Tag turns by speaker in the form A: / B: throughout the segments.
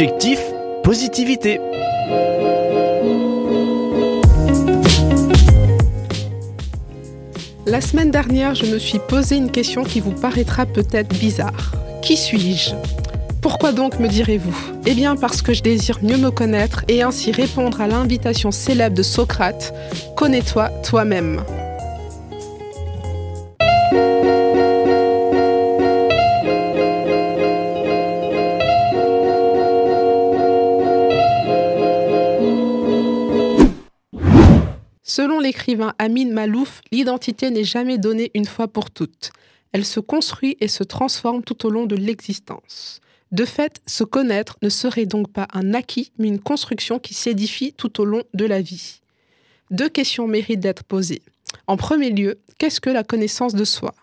A: Objectif, positivité.
B: La semaine dernière, je me suis posé une question qui vous paraîtra peut-être bizarre. Qui suis-je? Pourquoi donc me direz-vous? Eh bien parce que je désire mieux me connaître et ainsi répondre à l'invitation célèbre de Socrate, Connais-toi toi-même. Selon l'écrivain Amin Malouf, l'identité n'est jamais donnée une fois pour toutes. Elle se construit et se transforme tout au long de l'existence. De fait, se connaître ne serait donc pas un acquis, mais une construction qui s'édifie tout au long de la vie. Deux questions méritent d'être posées. En premier lieu, qu'est-ce que la connaissance de soi?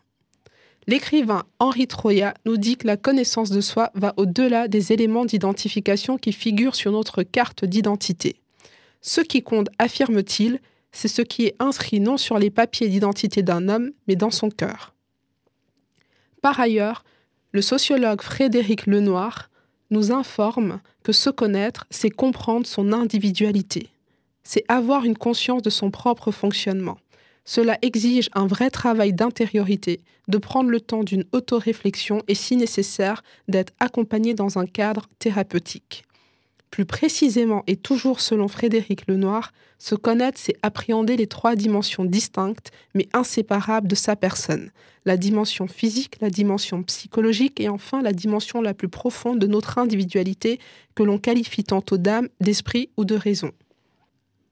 B: L'écrivain Henri Troya nous dit que la connaissance de soi va au-delà des éléments d'identification qui figurent sur notre carte d'identité. Ce qui compte, affirme-t-il, c'est ce qui est inscrit non sur les papiers d'identité d'un homme, mais dans son cœur. Par ailleurs, le sociologue Frédéric Lenoir nous informe que se connaître, c'est comprendre son individualité. C'est avoir une conscience de son propre fonctionnement. Cela exige un vrai travail d'intériorité, de prendre le temps d'une autoréflexion et si nécessaire d'être accompagné dans un cadre thérapeutique. Plus précisément et toujours selon Frédéric Lenoir, se connaître, c'est appréhender les trois dimensions distinctes mais inséparables de sa personne. La dimension physique, la dimension psychologique et enfin la dimension la plus profonde de notre individualité que l'on qualifie tantôt d'âme, d'esprit ou de raison.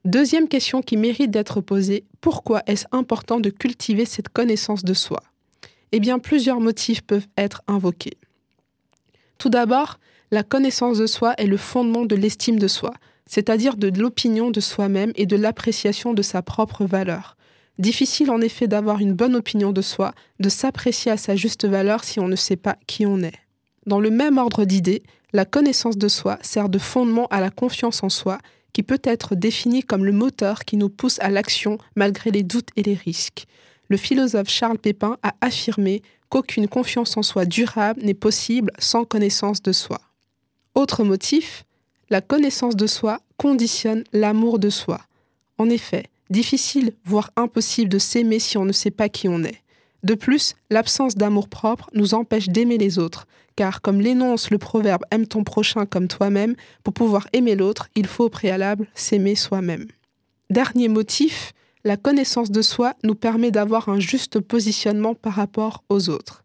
B: Deuxième question qui mérite d'être posée, pourquoi est-ce important de cultiver cette connaissance de soi? Eh bien, plusieurs motifs peuvent être invoqués. Tout d'abord, la connaissance de soi est le fondement de l'estime de soi, c'est-à-dire de l'opinion de soi-même et de l'appréciation de sa propre valeur. Difficile en effet d'avoir une bonne opinion de soi, de s'apprécier à sa juste valeur si on ne sait pas qui on est. Dans le même ordre d'idées, la connaissance de soi sert de fondement à la confiance en soi, qui peut être définie comme le moteur qui nous pousse à l'action malgré les doutes et les risques. Le philosophe Charles Pépin a affirmé qu'aucune confiance en soi durable n'est possible sans connaissance de soi. Autre motif, la connaissance de soi conditionne l'amour de soi. En effet, difficile, voire impossible de s'aimer si on ne sait pas qui on est. De plus, l'absence d'amour propre nous empêche d'aimer les autres, car comme l'énonce le proverbe Aime ton prochain comme toi-même, pour pouvoir aimer l'autre, il faut au préalable s'aimer soi-même. Dernier motif, la connaissance de soi nous permet d'avoir un juste positionnement par rapport aux autres.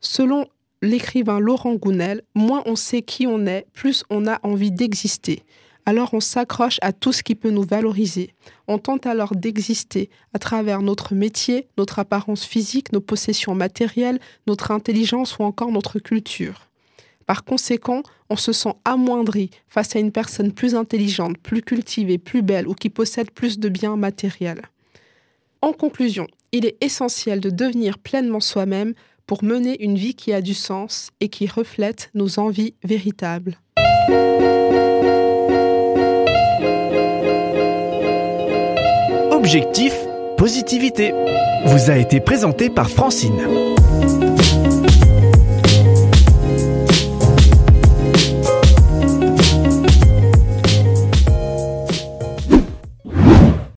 B: Selon l'écrivain Laurent Gounel, moins on sait qui on est, plus on a envie d'exister. Alors on s'accroche à tout ce qui peut nous valoriser. On tente alors d'exister à travers notre métier, notre apparence physique, nos possessions matérielles, notre intelligence ou encore notre culture. Par conséquent, on se sent amoindri face à une personne plus intelligente, plus cultivée, plus belle ou qui possède plus de biens matériels. En conclusion, il est essentiel de devenir pleinement soi-même pour mener une vie qui a du sens et qui reflète nos envies véritables.
A: Objectif, positivité. Vous a été présenté par Francine.